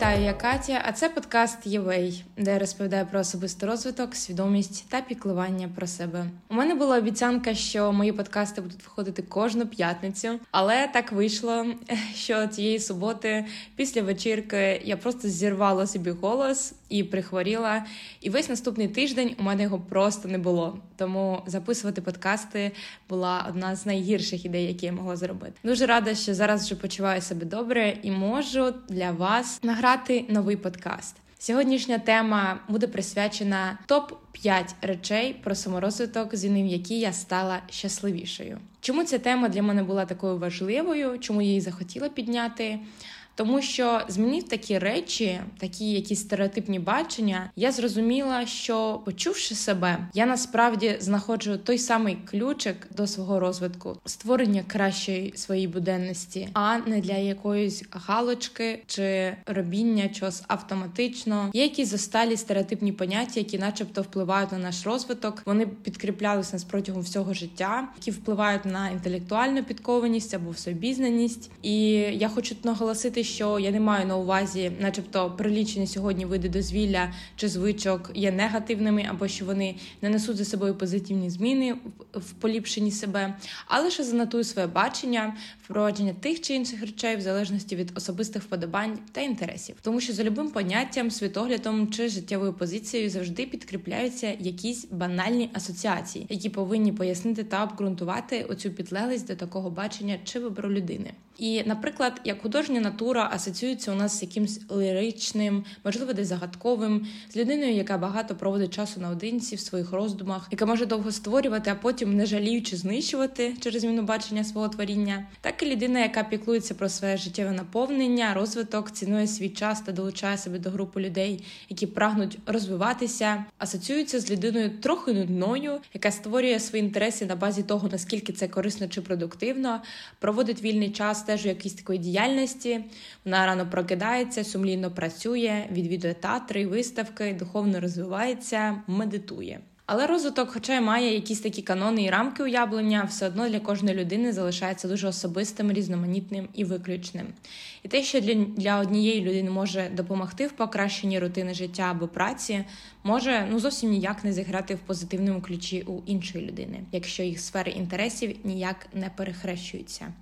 Вітаю, я Катя, а це подкаст Євей, де я розповідаю про особистий розвиток, свідомість та піклування про себе. У мене була обіцянка, що мої подкасти будуть виходити кожну п'ятницю, але так вийшло, що цієї суботи, після вечірки, я просто зірвала собі голос і прихворіла. І весь наступний тиждень у мене його просто не було. Тому записувати подкасти була одна з найгірших ідей, які я могла зробити. Дуже рада, що зараз вже почуваю себе добре і можу для вас награти новий подкаст. Сьогоднішня тема буде присвячена топ 5 речей про саморозвиток, з ним які я стала щасливішою. Чому ця тема для мене була такою важливою? Чому я її захотіла підняти? Тому що змінив такі речі, такі якісь стереотипні бачення, я зрозуміла, що почувши себе, я насправді знаходжу той самий ключик до свого розвитку, створення кращої своєї буденності, а не для якоїсь галочки чи робіння чогось автоматично. Є якісь зосталі стереотипні поняття, які, начебто, впливають на наш розвиток. Вони підкріплялися нас протягом всього життя, які впливають на інтелектуальну підкованість або всеобізнаність. І я хочу наголосити що я не маю на увазі, начебто, прилічені сьогодні види дозвілля чи звичок є негативними, або що вони не несуть за собою позитивні зміни в поліпшенні себе, а лише занотую своє бачення, впровадження тих чи інших речей в залежності від особистих вподобань та інтересів, тому що за любим поняттям, світоглядом чи життєвою позицією завжди підкріпляються якісь банальні асоціації, які повинні пояснити та обґрунтувати оцю підлеглість до такого бачення чи вибору людини. І, наприклад, як художня натура асоціюється у нас з якимсь ліричним, можливо, десь загадковим, з людиною, яка багато проводить часу наодинці в своїх роздумах, яка може довго створювати, а потім не жаліючи знищувати через зміну бачення свого творіння, так і людина, яка піклується про своє життєве наповнення, розвиток, цінує свій час та долучає себе до групи людей, які прагнуть розвиватися, асоціюється з людиною трохи нудною, яка створює свої інтереси на базі того, наскільки це корисно чи продуктивно, проводить вільний час теж у якійсь такої діяльності. Вона рано прокидається, сумлінно працює, відвідує театри, виставки, духовно розвивається, медитує. Але розвиток, хоча й має якісь такі канони і рамки уявлення, все одно для кожної людини залишається дуже особистим, різноманітним і виключним. І те, що для для однієї людини може допомогти в покращенні рутини життя або праці, може ну зовсім ніяк не зіграти в позитивному ключі у іншої людини, якщо їх сфери інтересів ніяк не перехрещуються.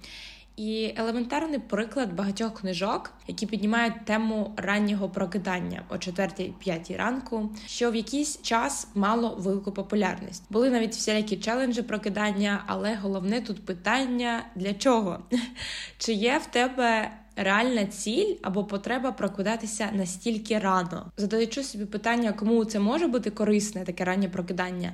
І елементарний приклад багатьох книжок, які піднімають тему раннього прокидання о 4-5 ранку, що в якийсь час мало велику популярність. Були навіть всілякі челенджі прокидання, але головне тут питання для чого? Чи є в тебе реальна ціль або потреба прокидатися настільки рано. Задаючи собі питання, кому це може бути корисне, таке раннє прокидання,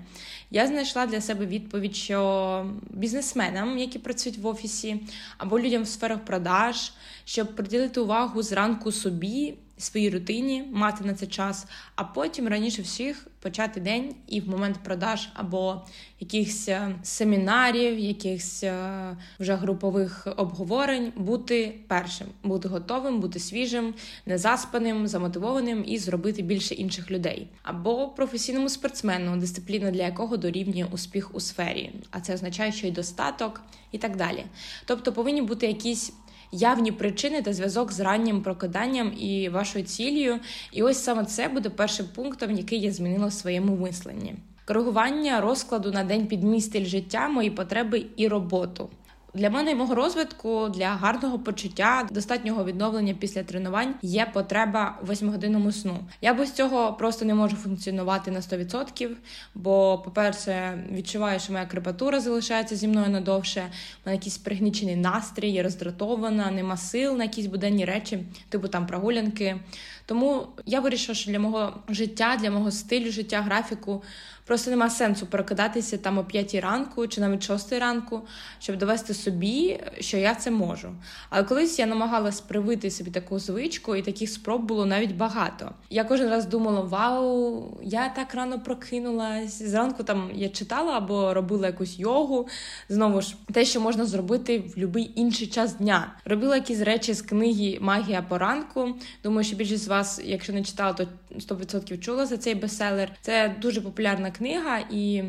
я знайшла для себе відповідь, що бізнесменам, які працюють в офісі, або людям в сферах продаж, щоб приділити увагу зранку собі своїй рутині, мати на це час, а потім раніше всіх почати день і в момент продаж або якихось е, семінарів, якихось е, вже групових обговорень бути першим, бути готовим, бути свіжим, незаспаним, замотивованим і зробити більше інших людей, або професійному спортсмену, дисципліна для якого дорівнює успіх у сфері, а це означає, що й достаток, і так далі. Тобто повинні бути якісь явні причини та зв'язок з раннім прокиданням і вашою цілею. І ось саме це буде першим пунктом, який я змінила в своєму мисленні. Коригування розкладу на день під мій життя, мої потреби і роботу. Для мене і мого розвитку, для гарного почуття, достатнього відновлення після тренувань є потреба в 8-годинному сну. Я без цього просто не можу функціонувати на 100%, бо, по-перше, відчуваю, що моя крепатура залишається зі мною надовше, в мене якийсь пригнічений настрій, я роздратована, нема сил на якісь буденні речі, типу там прогулянки. Тому я вирішила, що для мого життя, для мого стилю життя, графіку просто нема сенсу прокидатися там о 5 ранку чи навіть 6 ранку, щоб довести собі, що я це можу. Але колись я намагалась привити собі таку звичку, і таких спроб було навіть багато. Я кожен раз думала: вау, я так рано прокинулась. Зранку там я читала або робила якусь йогу. Знову ж те, що можна зробити в будь-який інший час дня. Робила якісь речі з книги Магія поранку. Думаю, що більшість з вас, якщо не читала, то 100% чула за цей бестселер. Це дуже популярна книга, і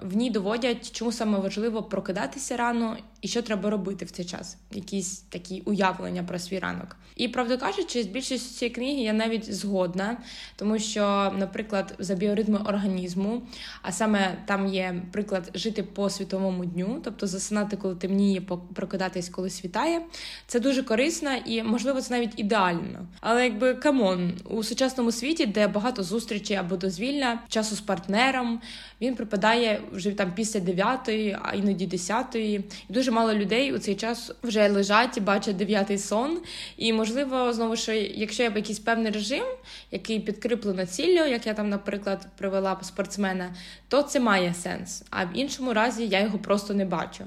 в ній доводять, чому саме важливо прокидатися рано і що треба робити в цей час. Якісь такі уявлення про свій ранок. І правду кажучи, з більшістю цієї книги я навіть згодна, тому що, наприклад, за біоритми організму, а саме там є приклад жити по світловому дню, тобто засинати, коли темніє, прокидатись, коли світає. Це дуже корисно і, можливо, це навіть ідеально. Але якби come on, у сучасному світі, де багато зустрічей або дозвілля, часу з партнером, він припадає вже там після 9, а іноді 10. І дуже мало людей у цей час вже лежать і бачать дев'ятий сон. І можливо, знову ж, якщо є якийсь певний режим, який підкріплено ціллю, як я там, наприклад, привела спортсмена, то це має сенс. А в іншому разі я його просто не бачу.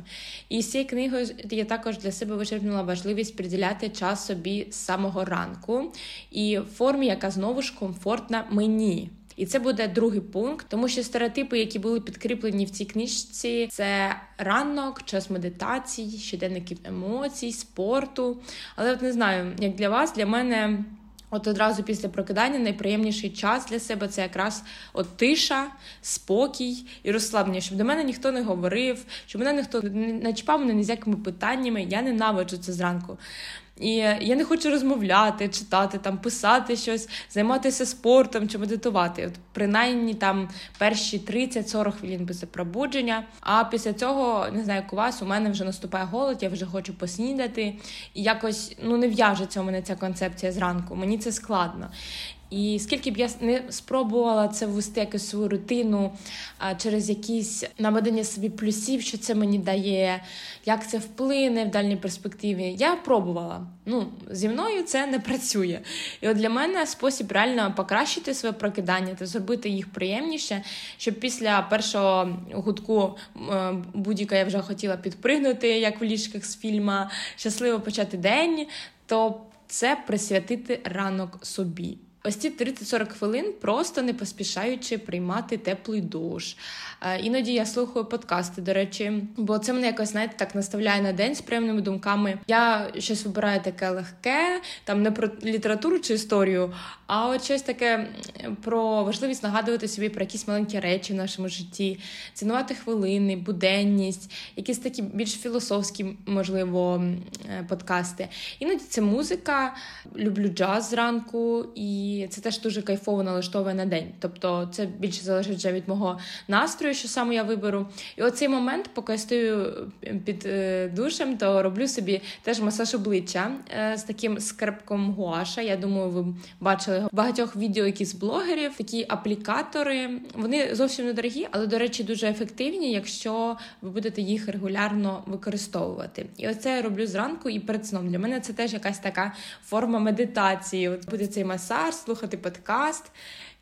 І з цією книгою я також для себе вичерпнула важливість приділяти час собі з самого ранку і в формі, яка знову ж комфортна мені. І це буде другий пункт, тому що стереотипи, які були підкріплені в цій книжці, це ранок, час медитації, щоденників емоцій, спорту. Але от не знаю, як для вас, для мене. От одразу після прокидання найприємніший час для себе це якраз от тиша, спокій і розслаблення, щоб до мене ніхто не говорив, щоб мене ніхто не чіпав мене ніякими питаннями. Я ненавиджу це зранку. І я не хочу розмовляти, читати, там, писати щось, займатися спортом чи медитувати. От Принаймні там перші 30-40 хвилин після пробудження. А після цього, не знаю, як у вас, у мене вже наступає голод, я вже хочу поснідати. І якось ну не в'яжеться у мене ця концепція зранку. Мені це складно. І скільки б я не спробувала це ввести якусь свою рутину через якісь наведення собі плюсів, що це мені дає, як це вплине в дальній перспективі, я пробувала. Ну, Зі мною це не працює. І от для мене спосіб реально покращити своє прокидання та зробити їх приємніше, щоб після першого гудку е, будь-яка я вже хотіла підпригнути, як в ліжках з фільма, щасливо почати день, то це присвятити ранок собі. Ось ці 30-40 хвилин просто не поспішаючи приймати теплий душ. Е, іноді я слухаю подкасти, до речі, бо це мене якось знаєте, так наставляє на день з приємними думками. Я щось вибираю таке легке, там не про літературу чи історію, а от щось таке про важливість нагадувати собі про якісь маленькі речі в нашому житті, цінувати хвилини, буденність, якісь такі більш філософські, можливо, е, подкасти. Іноді це музика, люблю джаз зранку, і це теж дуже кайфово налаштовує на день. Тобто це більше залежить вже від мого настрою, що саме я виберу. І оцей момент, поки я стою під е, душем, то роблю собі теж масаж обличчя з таким скрепком гуаша. Я думаю, ви бачили багатьох відео якісь блогерів. Такі аплікатори. Вони зовсім недорогі, але, до речі, дуже ефективні, якщо ви будете їх регулярно використовувати. І оце я роблю зранку і перед сном. Для мене це теж якась така форма медитації. От буде цей масаж, слухати подкаст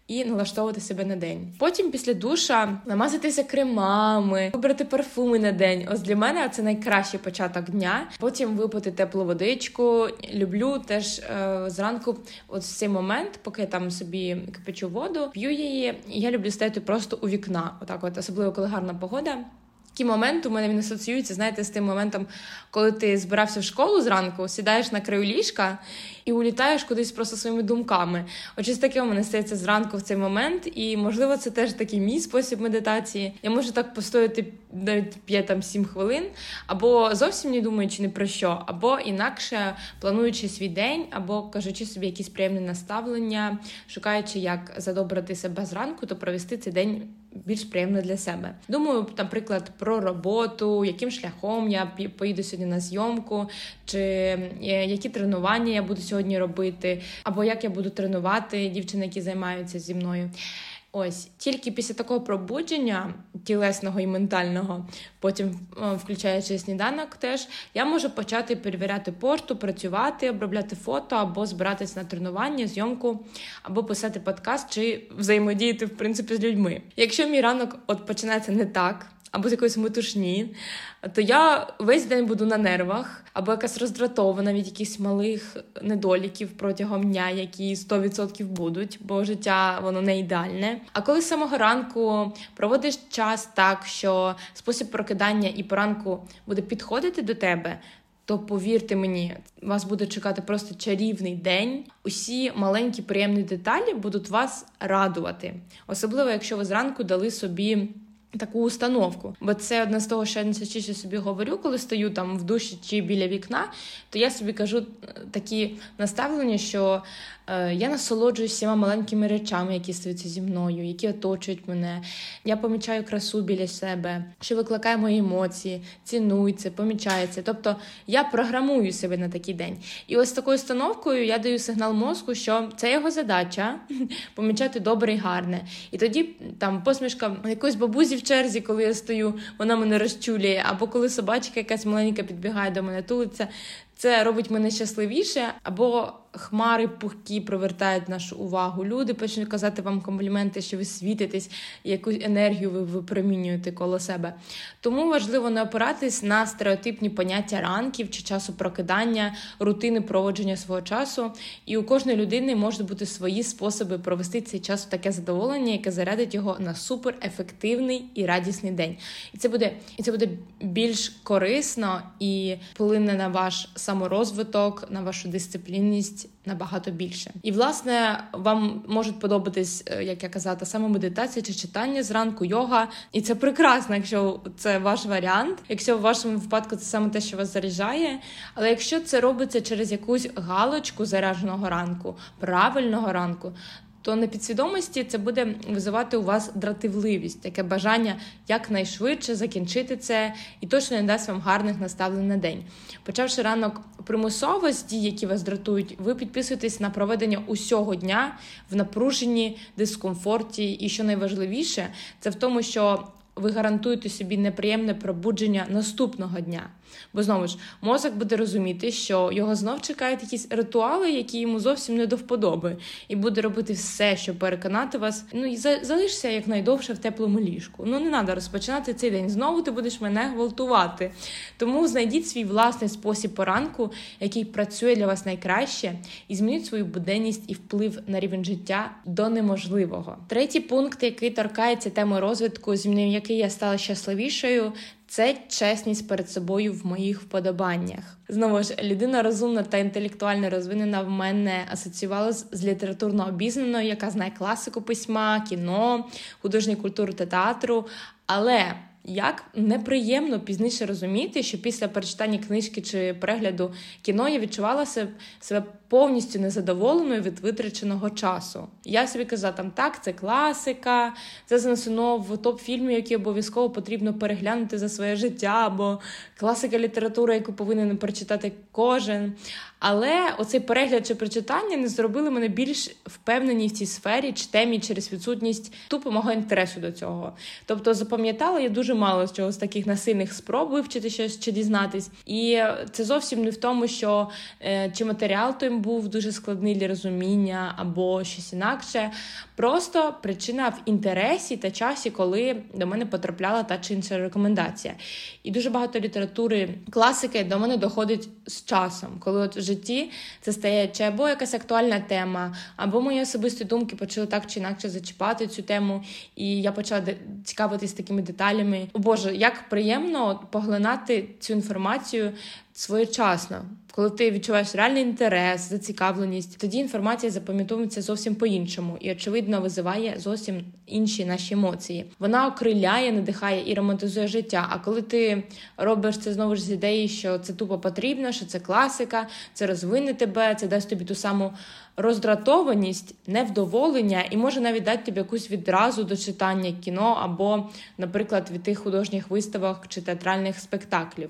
і налаштовувати себе на день. Потім після душа намазатися кремами, вибрати парфуми на день. Ось для мене це найкращий початок дня. Потім випити теплу водичку. Люблю теж е, зранку, от в цей момент, поки я там собі кипячу воду, п'ю її. Я люблю стояти просто у вікна. Отак, от особливо коли гарна погода. Такий момент у мене він асоціюється, знаєте, з тим моментом, коли ти збирався в школу зранку, сідаєш на краю ліжка і улітаєш кудись просто своїми думками. Очось таке у мене стається зранку в цей момент, і можливо це теж такий мій спосіб медитації. Я можу так постояти навіть 5-7 хвилин, або зовсім не думаючи ні про що, або інакше плануючи свій день, або кажучи собі якісь приємні наставлення, шукаючи, як задобрити себе зранку, то провести цей день більш приємно для себе. Думаю, наприклад, про роботу, яким шляхом я поїду сьогодні на зйомку, чи е, які тренування я буду сьогодні робити, або як я буду тренувати дівчини, які займаються зі мною. Ось тільки після такого пробудження тілесного і ментального, потім включаючи сніданок, теж я можу почати перевіряти пошту, працювати, обробляти фото або збиратись на тренування, зйомку, або писати подкаст чи взаємодіяти в принципі з людьми. Якщо мій ранок от починається не так, або з якоїсь метушні, то я весь день буду на нервах, або якась роздратована від якихось малих недоліків протягом дня, які 100% будуть, бо життя воно не ідеальне. А коли з самого ранку проводиш час так, що спосіб прокидання і поранку буде підходити до тебе. то повірте мені, вас буде чекати просто чарівний день. Усі маленькі приємні деталі будуть вас радувати, особливо якщо ви зранку дали собі. Таку установку, бо це одне з того, що я найчастіше собі говорю, коли стою там в душі чи біля вікна, то я собі кажу е, такі наставлення, що я насолоджуюсь всіма маленькими речами, які стаються зі мною, які оточують мене. Я помічаю красу біля себе, що викликає мої емоції, цінується, помічається. Тобто я програмую себе на такий день. І ось такою установкою я даю сигнал мозку, що це його задача помічати добре і гарне. І тоді там посмішка якоїсь бабузі в черзі, коли я стою, вона мене розчулює, або коли собачка якась маленька підбігає до мене, тулиться. Це робить мене щасливіше, або хмари пухкі привертають нашу увагу. Люди почнуть казати вам компліменти, що ви світитесь, яку енергію ви випромінюєте коло себе. Тому важливо не опиратись на стереотипні поняття ранків чи часу прокидання, рутини проводження свого часу. І у кожної людини можуть бути свої способи провести цей час в таке задоволення, яке зарядить його на суперефективний і радісний день. І це буде і це буде більш корисно і вплине на ваш саморозвиток, на вашу дисциплінність набагато більше. І власне вам можуть подобатись, е, як я казала, та саме медитація чи читання зранку, йога, і це прекрасно, якщо це ваш варіант. Якщо в вашому випадку це саме те, що вас заряджає. Але якщо це робиться через якусь галочку зарядженого ранку, правильного ранку, то на підсвідомості це буде визивати у вас дратівливість, таке бажання якнайшвидше закінчити це і точно не дасть вам гарних наставлень на день. Почавши ранок примусово з дій, які вас дратують, ви підписуєтесь на проведення усього дня в напруженні, дискомфорті, і що найважливіше, це в тому, що ви гарантуєте собі неприємне пробудження наступного дня. Бо знову ж мозок буде розуміти, що його знов чекають якісь ритуали, які йому зовсім не до вподоби, і буде робити все, щоб переконати вас. Ну і залишся якнайдовше в теплому ліжку. Ну не треба розпочинати цей день. Знову ти будеш мене гвалтувати. Тому знайдіть свій власний спосіб поранку, який працює для вас найкраще, і змініть свою буденність і вплив на рівень життя до неможливого. Третій пункт, який торкається теми розвитку, змінив який я стала щасливішою, це чесність перед собою в моїх вподобаннях. Знову ж людина розумна та інтелектуально розвинена в мене асоціювалася з літературно обізнаною, яка знає класику письма, кіно, художню культуру та театру. Але як неприємно пізніше розуміти, що після перечитання книжки чи перегляду кіно я відчувала себе повністю незадоволеною від витраченого часу. Я собі казала, там так, це класика, це занесено топ фільмів, які обов'язково потрібно переглянути за своє життя, або класика літератури, яку повинен прочитати кожен. Але оцей перегляд чи прочитання не зробили мене більш впевнені в цій сфері чи темі через відсутність тупо мого інтересу до цього. Тобто запам'ятала я дуже мало з чогось таких насильних спроб вивчити щось чи дізнатись. І це зовсім не в тому, що е, чи матеріал той був дуже складний для розуміння або щось інакше. Просто причина в інтересі та часі, коли до мене потрапляла та чи інша рекомендація. І дуже багато літератури класики до мене доходить з часом, коли от в житті це стає чи або якась актуальна тема, або мої особисті думки почали так чи інакше зачіпати цю тему, і я почала цікавитись такими деталями. О Боже, як приємно поглинати цю інформацію своєчасно. Коли ти відчуваєш реальний інтерес, зацікавленість, тоді інформація запам'ятовується зовсім по-іншому і, очевидно, визиває зовсім інші наші емоції. Вона окриляє, надихає і романтизує життя. А коли ти робиш це знову ж з ідеї, що це тупо потрібно, що це класика, це розвине тебе, це дасть тобі ту саму роздратованість, невдоволення і може навіть дати тобі якусь відразу до читання кіно або, наприклад, від тих художніх виставок чи театральних спектаклів.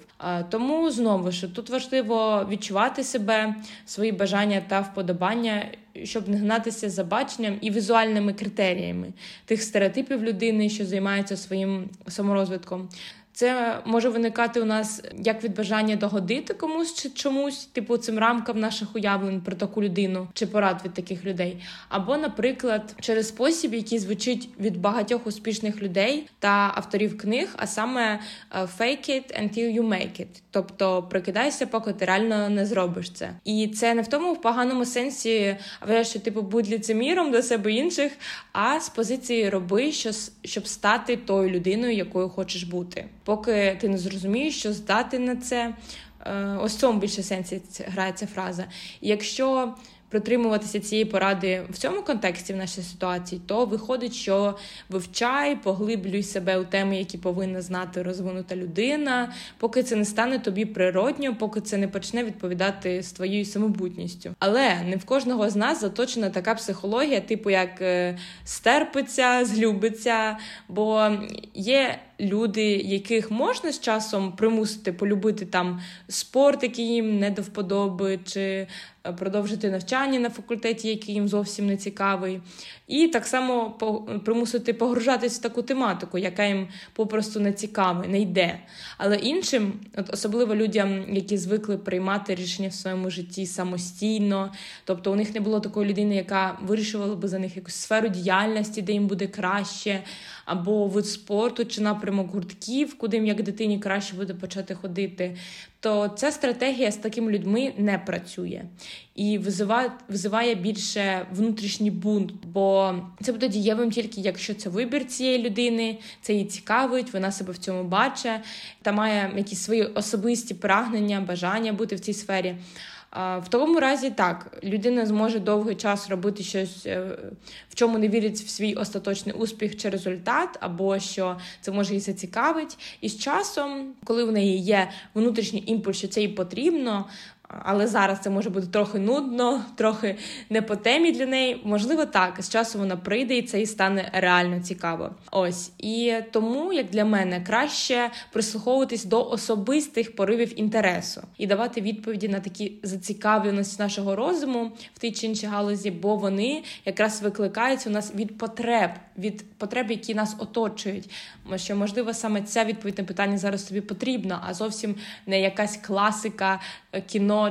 Тому знову ж тут важливо відчувати себе, свої бажання та вподобання. Щоб не гнатися за баченням і візуальними критеріями тих стереотипів людини, що займається своїм саморозвитком. Це може виникати у нас як від бажання догодити комусь чи чомусь, типу цим рамкам наших уявлень про таку людину чи порад від таких людей. Або, наприклад, через спосіб, який звучить від багатьох успішних людей та авторів книг, а саме е, «fake it until you make it», тобто прикидайся, поки ти реально не зробиш це. І це не в тому в поганому сенсі, що типу будь ліцеміром до себе інших, а з позиції роби щось, щоб стати тою людиною, якою хочеш бути поки ти не зрозумієш, що здати на це. Ось в цьому більше сенсі грає ця фраза. І якщо притримуватися цієї поради в цьому контексті в нашій ситуації, то виходить, що вивчай, поглиблюй себе у теми, які повинна знати розвинута людина, поки це не стане тобі природньо, поки це не почне відповідати з твоєю самобутністю. Але не в кожного з нас заточена така психологія, типу як е, стерпиться, злюбиться, бо є люди, яких можна з часом примусити полюбити там спорт, який їм не до вподоби, чи е, продовжити навчання на факультеті, який їм зовсім не цікавий, і так само примусити погружатись в таку тематику, яка їм попросту не цікава, не йде. Але іншим, от особливо людям, які звикли приймати рішення в своєму житті самостійно, тобто у них не було такої людини, яка вирішувала би за них якусь сферу діяльності, де їм буде краще, або вид спорту, чи напрямок гуртків, куди як дитині краще буде почати ходити, то ця стратегія з такими людьми не працює і визиває, визиває більше внутрішній бунт, бо це буде дієвим тільки якщо це вибір цієї людини, це її цікавить, вона себе в цьому бачить та має якісь свої особисті прагнення, бажання бути в цій сфері. В такому разі так, людина зможе довгий час робити щось, е, в чому не вірить в свій остаточний успіх чи результат, або що це може її зацікавить. І з часом, коли в неї є внутрішній імпульс, що це їй потрібно, але зараз це може бути трохи нудно, трохи не по темі для неї. Можливо, так з часу вона прийде і це і стане реально цікаво. Ось і тому, як для мене, краще прислуховуватись до особистих поривів інтересу і давати відповіді на такі зацікавленості нашого розуму в тій чи іншій галузі, бо вони якраз викликаються у нас від потреб, від потреб, які нас оточують. Що можливо саме ця відповідь на питання зараз тобі потрібна, а зовсім не якась класика е,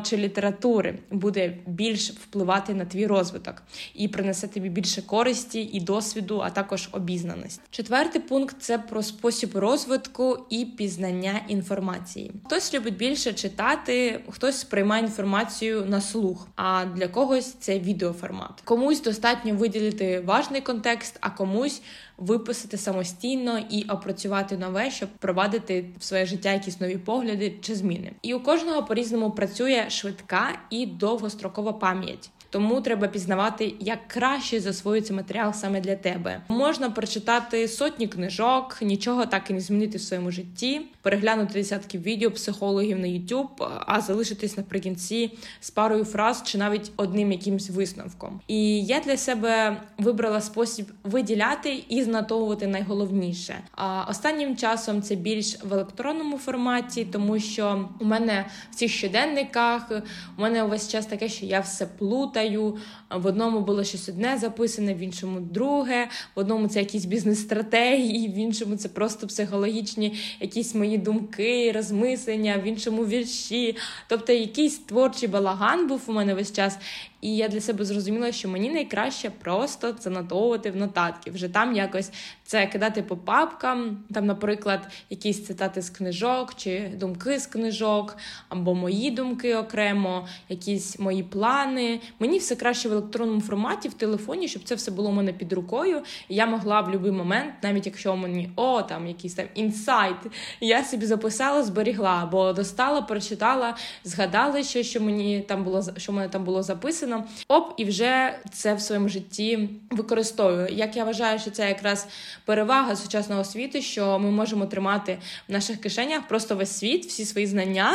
чи літератури буде більш впливати на твій розвиток і принесе тобі більше користі і досвіду, а також обізнаності. Четвертий пункт це про спосіб розвитку і пізнання інформації. Хтось любить більше читати, хтось сприймає інформацію на слух, а для когось це відеоформат. Комусь достатньо виділити важний контекст, а комусь виписати самостійно і опрацювати нове, щоб провадити в своє життя якісь нові погляди чи зміни. І у кожного по різному працює швидка і довгострокова пам'ять. Тому треба пізнавати, як краще засвоюється матеріал саме для тебе. Можна прочитати сотні книжок, нічого так і не змінити в своєму житті, переглянути десятки відео психологів на YouTube, а залишитись наприкінці з парою фраз чи навіть одним якимсь висновком. І я для себе вибрала спосіб виділяти і знатовувати найголовніше. А останнім часом це більш в електронному форматі, тому що у мене в цих щоденниках у мене увесь час таке, що я все плутаю читаю. В одному було щось одне записане, в іншому друге, в одному це якісь бізнес-стратегії, в іншому це просто психологічні якісь мої думки, розмислення, в іншому вірші. Тобто якийсь творчий балаган був у мене весь час. І я для себе зрозуміла, що мені найкраще просто це нотовувати в нотатки. Вже там якось це кидати по папкам, там, наприклад, якісь цитати з книжок чи думки з книжок, або мої думки окремо, якісь мої плани. Мені все краще в електронному форматі, в телефоні, щоб це все було у мене під рукою. І я могла в будь-який момент, навіть якщо мені о, там якийсь там інсайт, я собі записала, зберігла, або достала, прочитала, згадала ще, що мені там було що мене там було записано написано, оп, і вже це в своєму житті використовую. Як я вважаю, що це якраз перевага сучасного світу, що ми можемо тримати в наших кишенях просто весь світ, всі свої знання,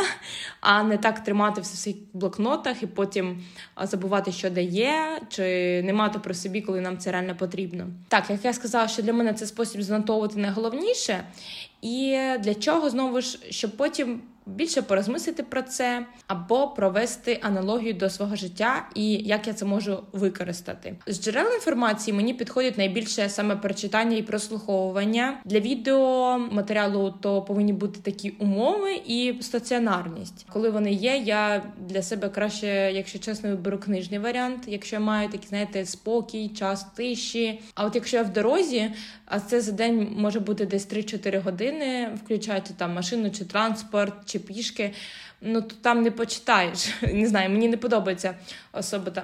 а не так тримати все в своїх блокнотах і потім забувати, що де є, чи не мати про собі, коли нам це реально потрібно. Так, як я сказала, що для мене це спосіб занотовувати найголовніше, і для чого знову ж, щоб потім більше порозмислити про це, або провести аналогію до свого життя і як я це можу використати. З джерел інформації мені підходять найбільше саме прочитання і прослуховування для відео матеріалу, то повинні бути такі умови і стаціонарність. Коли вони є, я для себе краще, якщо чесно, виберу книжний варіант, якщо я маю такий, знаєте, спокій, час тиші. А от якщо я в дорозі, а це за день може бути десь 3-4 години, включаючи там машину чи транспорт чи пішки. ну то там не почитаєш. Не знаю, мені не подобається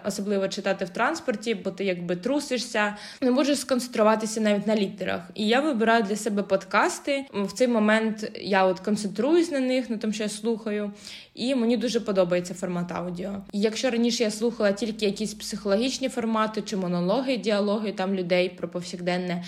особливо читати в транспорті, бо ти якби трусишся, не можеш сконцентруватися навіть на літерах. І я вибираю для себе подкасти. В цей момент я от концентруюсь на них, на тому, що я слухаю, і мені дуже подобається формат аудіо. І якщо раніше я слухала тільки якісь психологічні формати чи монологи, діалоги там людей про повсякденне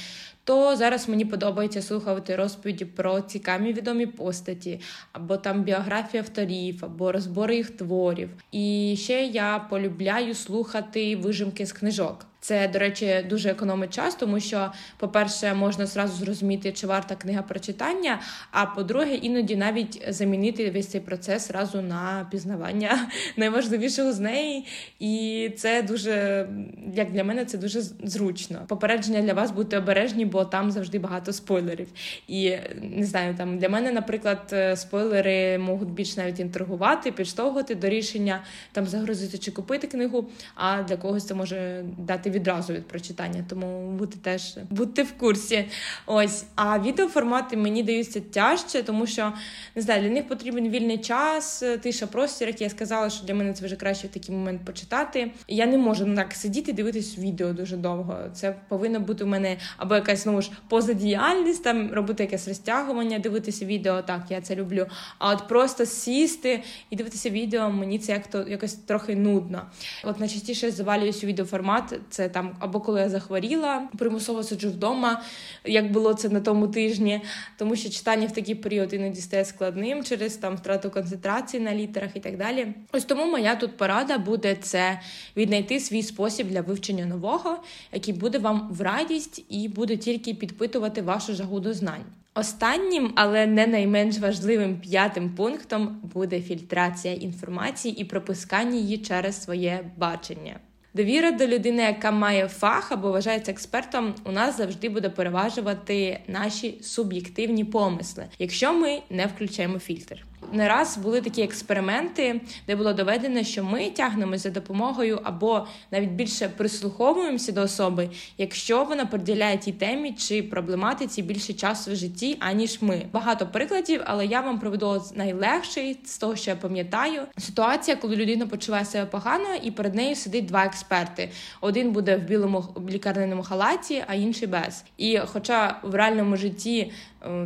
то зараз мені подобається слухати розповіді про цікаві відомі постаті, або там біографії авторів, або розбори їх творів. І ще я полюбляю слухати вижимки з книжок. Це, до речі, дуже економить час, тому що, по-перше, можна зразу зрозуміти, чи варта книга прочитання. А по-друге, іноді навіть замінити весь цей процес разу на пізнавання найважливішого з неї. І це дуже, як для мене, це дуже зручно. Попередження для вас бути обережні, бо там завжди багато спойлерів. І не знаю, там для мене, наприклад, е, спойлери можуть більш навіть інтригувати, підштовхувати до рішення там загрузити чи купити книгу. А для когось це може дати відразу від прочитання, тому будьте теж будьте в курсі. Ось, а відеоформати мені даються тяжче, тому що не знаю, для них потрібен вільний час, тиша простір, як я сказала, що для мене це вже краще в такий момент почитати. Я не можу так сидіти і дивитись відео дуже довго. Це повинно бути у мене або якась знову ж позадіяльність, там робити якесь розтягування, дивитися відео. Так, я це люблю. А от просто сісти і дивитися відео, мені це як то якось трохи нудно. От найчастіше завалююсь у відеоформат. Це там або коли я захворіла, примусово сиджу вдома, як було це на тому тижні, тому що читання в такий період іноді стає складним через там втрату концентрації на літерах і так далі. Ось тому моя тут порада буде це віднайти свій спосіб для вивчення нового, який буде вам в радість і буде тільки підпитувати вашу жагу до знань. Останнім, але не найменш важливим п'ятим пунктом буде фільтрація інформації і пропускання її через своє бачення. Довіра до людини, яка має фах або вважається експертом, у нас завжди буде переважувати наші суб'єктивні помисли, якщо ми не включаємо фільтр не раз були такі експерименти, де було доведено, що ми тягнемося за допомогою або навіть більше прислуховуємося до особи, якщо вона приділяє тій темі чи проблематиці більше часу в житті, аніж ми. Багато прикладів, але я вам проведу найлегший з того, що я пам'ятаю. Ситуація, коли людина почуває себе погано, і перед нею сидить два експерти: один буде в білому лікарняному халаті, а інший без. І, хоча в реальному житті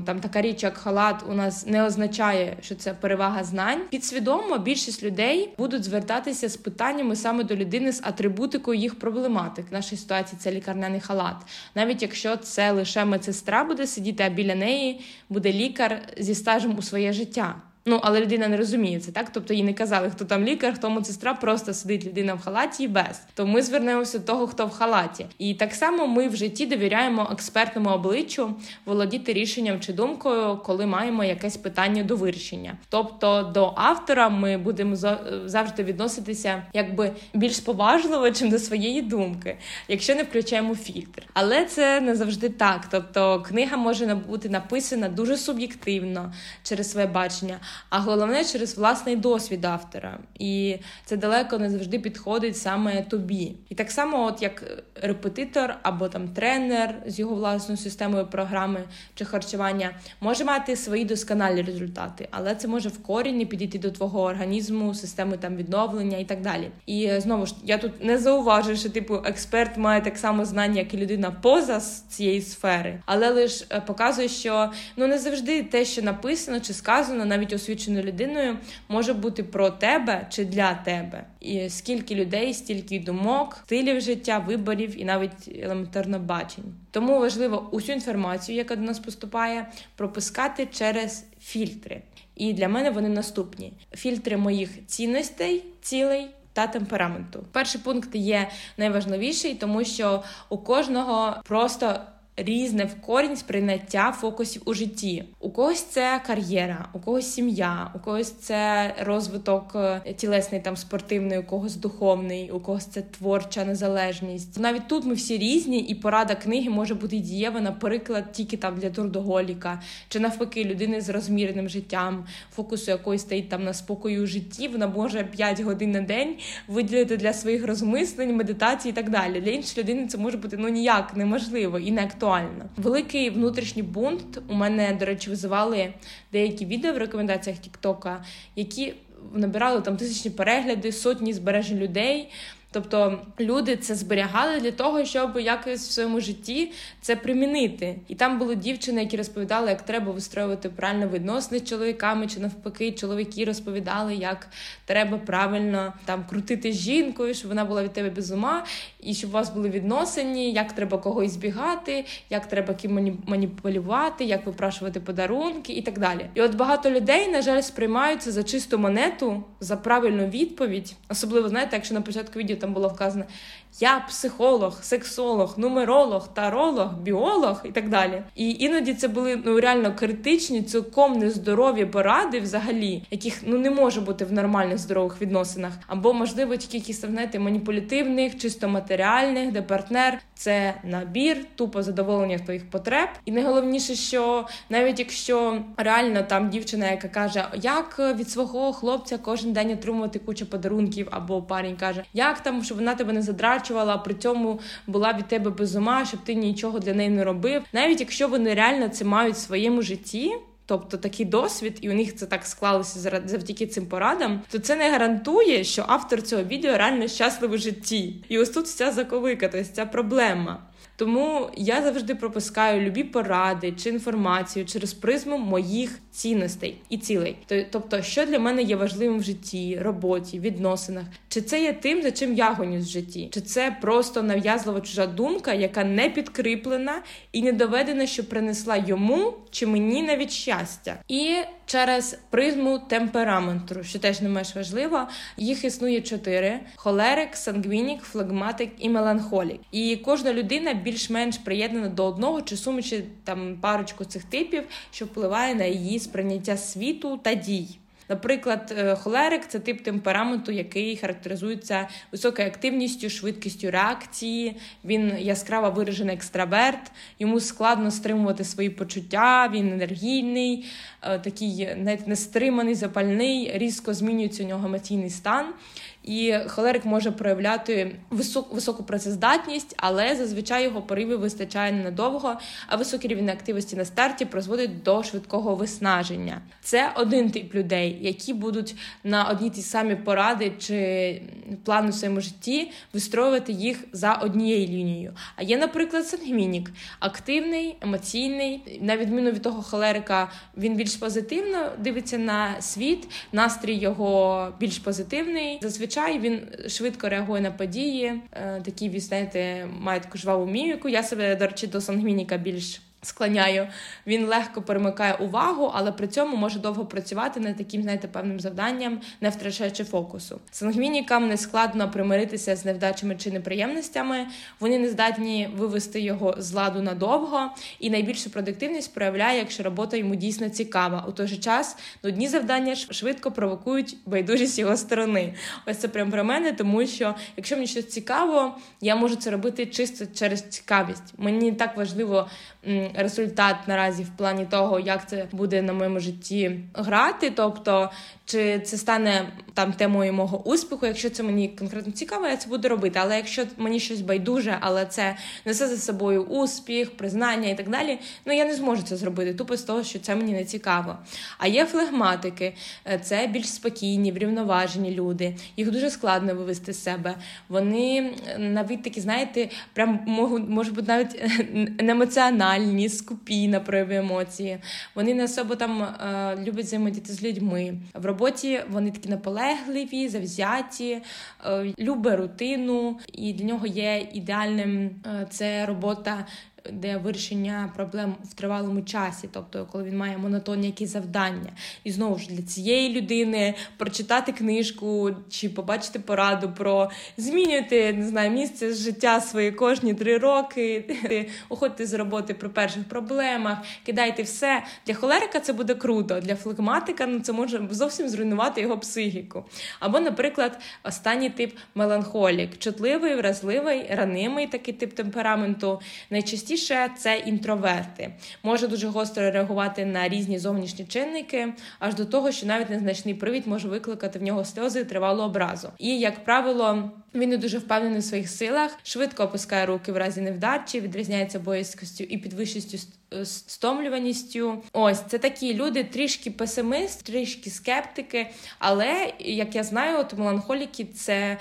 там така річ, як халат, у нас не означає, що це перевага знань. Підсвідомо більшість людей будуть звертатися з питаннями саме до людини з атрибутикою їх проблематик. В нашій ситуації це лікарняний халат, навіть якщо це лише медсестра буде сидіти, а біля неї буде лікар зі стажем у своє життя. Ну, але людина не розуміє це, так? Тобто їй не казали, хто там лікар, хто медсестра, просто сидить людина в халаті і без. То ми звернемося до того, хто в халаті. І так само ми в житті довіряємо експертному обличчю володіти рішенням чи думкою, коли маємо якесь питання до вирішення. Тобто до автора ми будемо завжди відноситися якби більш поважливо, чим до своєї думки, якщо не включаємо фільтр. Але це не завжди так. Тобто книга може бути написана дуже суб'єктивно через своє бачення а головне через власний досвід автора. І це далеко не завжди підходить саме тобі. І так само, от як репетитор або там тренер з його власною системою програми чи харчування, може мати свої досконалі результати, але це може в корінні підійти до твого організму, системи там відновлення і так далі. І знову ж я тут не зауважую, що типу експерт має так само знання, як і людина поза цієї сфери, але лише показує, що ну не завжди те, що написано чи сказано, навіть освіченою людиною може бути про тебе чи для тебе. І скільки людей, стільки думок, стилів життя, виборів і навіть елементарно бачень. Тому важливо усю інформацію, яка до нас поступає, пропускати через фільтри. І для мене вони наступні: фільтри моїх цінностей, цілей. Та темпераменту. Перший пункт є найважливіший, тому що у кожного просто різне в корінь сприйняття фокусів у житті. У когось це кар'єра, у когось сім'я, у когось це розвиток е, тілесний, там спортивний, у когось духовний, у когось це творча незалежність. Навіть тут ми всі різні, і порада книги може бути дієва, наприклад, тільки там для трудоголіка, чи навпаки, людини з розміреним життям, фокусу якої стоїть там на спокою у житті. Вона може 5 годин на день виділити для своїх розмислень, медитації і так далі. Для іншої людини це може бути ну ніяк неможливо і не актуально. Великий внутрішній бунт у мене, до речі, визивали деякі відео в рекомендаціях Тіктока, які набирали там тисячні перегляди, сотні збережень людей. Тобто люди це зберігали для того, щоб якось в своєму житті це примінити. І там були дівчини, які розповідали, як треба вистроювати правильно відносини з чоловіками, чи навпаки, чоловіки розповідали, як треба правильно там крутити жінкою, щоб вона була від тебе без ума, і щоб у вас були відносини, як треба когось збігати, як треба ким маніпулювати, як випрашувати подарунки і так далі. І от багато людей, на жаль, сприймаються за чисту монету, за правильну відповідь, особливо знаєте, якщо на початку відео там було вказано я психолог, сексолог, нумеролог, таролог, біолог і так далі. І іноді це були ну реально критичні, цілком нездорові поради, взагалі, яких ну не може бути в нормальних здорових відносинах, або можливо тільки якісь знаєте, маніпулятивних, чисто матеріальних, де партнер це набір, тупо задоволення твоїх потреб. І найголовніше, що навіть якщо реально там дівчина, яка каже, як від свого хлопця кожен день отримувати кучу подарунків, або парень каже, як там, щоб вона тебе не задрачувала, а при цьому була від тебе без ума, щоб ти нічого для неї не робив, навіть якщо вони реально це мають в своєму житті. Тобто такий досвід, і у них це так склалося завдяки цим порадам, то це не гарантує, що автор цього відео реально щасливий в житті. І ось тут ця заковика, тобто ця проблема. Тому я завжди пропускаю любі поради чи інформацію через призму моїх цінностей і цілей. Тобто, що для мене є важливим в житті, роботі, відносинах, чи це є тим, за чим я гонюсь в житті, чи це просто нав'язлива чужа думка, яка не підкріплена і не доведена, що принесла йому чи мені навіть щастя. І через призму темпераменту, що теж не менш важливо, їх існує чотири: холерик, сангвінік, флегматик і меланхолік. І кожна людина більш-менш приєднана до одного чи суміші там парочку цих типів, що впливає на її сприйняття світу та дій. Наприклад, е, холерик це тип темпераменту, який характеризується високою активністю, швидкістю реакції. Він яскраво виражений екстраверт, йому складно стримувати свої почуття, він енергійний, е, такий навіть нестриманий, запальний, різко змінюється у нього емоційний стан. І холерик може проявляти високу високу працездатність, але зазвичай його поривів вистачає ненадовго, а високий рівень активності на старті призводить до швидкого виснаження. Це один тип людей, які будуть на одні ті самі поради чи плани в своєму житті вистроювати їх за однією лінією. А є, наприклад, сангвінік активний, емоційний, на відміну від того холерика, він більш позитивно дивиться на світ, настрій його більш позитивний. Зазвичай зазвичай він швидко реагує на події. Е, такі, знаєте, має таку жваву міміку. Я себе, до речі, до сангвініка більш склоняю, він легко перемикає увагу, але при цьому може довго працювати над таким, знаєте, певним завданням, не втрачаючи фокусу. Сангвінікам не складно примиритися з невдачами чи неприємностями. Вони не здатні вивести його з ладу надовго, і найбільшу продуктивність проявляє, якщо робота йому дійсно цікава. У той же час нудні завдання швидко провокують байдужість його сторони. Ось це прям про мене, тому що якщо мені щось цікаво, я можу це робити чисто через цікавість. Мені так важливо результат наразі в плані того, як це буде на моєму житті грати. Тобто, чи це стане там темою мого успіху, якщо це мені конкретно цікаво, я це буду робити. Але якщо мені щось байдуже, але це несе за собою успіх, признання і так далі, ну я не зможу це зробити, тупо з того, що це мені не цікаво. А є флегматики, е, це більш спокійні, врівноважені люди. Їх дуже складно вивести з себе. Вони навіть такі, знаєте, прям можуть, бути навіть не емоціональні, скупі на прояви емоції. Вони не особо там е, люблять взаємодіяти з людьми. В роботі вони такі наполегливі, завзяті, любе любить рутину, і для нього є ідеальним е, це робота де вирішення проблем в тривалому часі, тобто коли він має монотонні якісь завдання. І знову ж для цієї людини прочитати книжку чи побачити пораду про змінювати не знаю, місце життя своє кожні три роки, уходьте з роботи при перших проблемах, кидайте все. Для холерика це буде круто, для флегматика ну це може зовсім зруйнувати його психіку. Або, наприклад, останній тип меланхолік, чутливий, вразливий, ранимий такий тип темпераменту. Найчастіше Найчастіше це інтроверти, може дуже гостро реагувати на різні зовнішні чинники, аж до того, що навіть незначний привід може викликати в нього сльози тривалу образу. І, як правило, він не дуже впевнений в своїх силах, швидко опускає руки в разі невдачі, відрізняється боязкістю і підвищістю стомлюваністю. Ось це такі люди, трішки песимист, трішки скептики. Але як я знаю, от меланхоліки це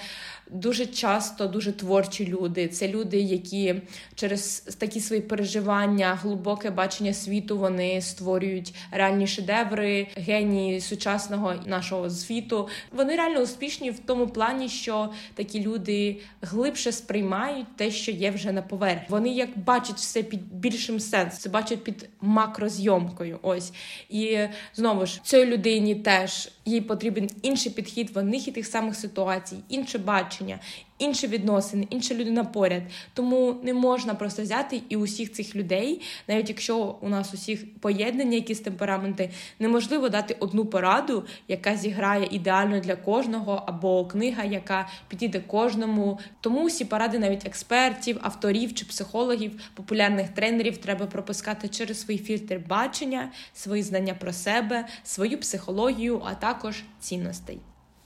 дуже часто дуже творчі люди. Це люди, які через такі свої переживання, глибоке бачення світу вони створюють реальні шедеври, генії сучасного нашого світу. Вони реально успішні в тому плані, що такі люди глибше сприймають те, що є вже на поверхні. Вони як бачать все під більшим сенсом, бачать під макрозйомкою. Ось і знову ж цій людині теж їй потрібен інший підхід в них і тих самих ситуацій, інше бачення, інші відносини, інша людина поряд. Тому не можна просто взяти і усіх цих людей, навіть якщо у нас усіх поєднання, якісь темпераменти, неможливо дати одну пораду, яка зіграє ідеально для кожного, або книга, яка підійде кожному. Тому усі поради, навіть експертів, авторів чи психологів, популярних тренерів, треба пропускати через свій фільтр бачення, свої знання про себе, свою психологію, а також цінностей.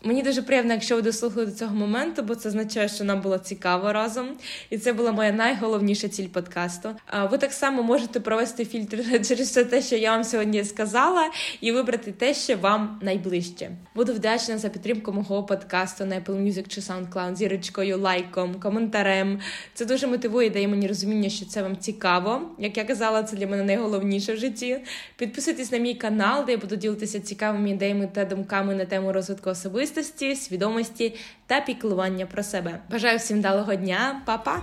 Мені дуже приємно, якщо ви дослухали до цього моменту, бо це означає, що нам було цікаво разом, і це була моя найголовніша ціль подкасту. Ви так само можете провести фільтр через все те, що я вам сьогодні сказала, і вибрати те, що вам найближче. Буду вдячна за підтримку мого подкасту на Apple Music чи SoundCloud зірочкою, лайком, коментарем. Це дуже мотивує, дає мені розуміння, що це вам цікаво. Як я казала, це для мене найголовніше в житті. Підписуйтесь на мій канал, де я буду ділитися цікавими ідеями та думками на тему розвитку особистості особистості, свідомості та піклування про себе. Бажаю всім далого дня, Па-па!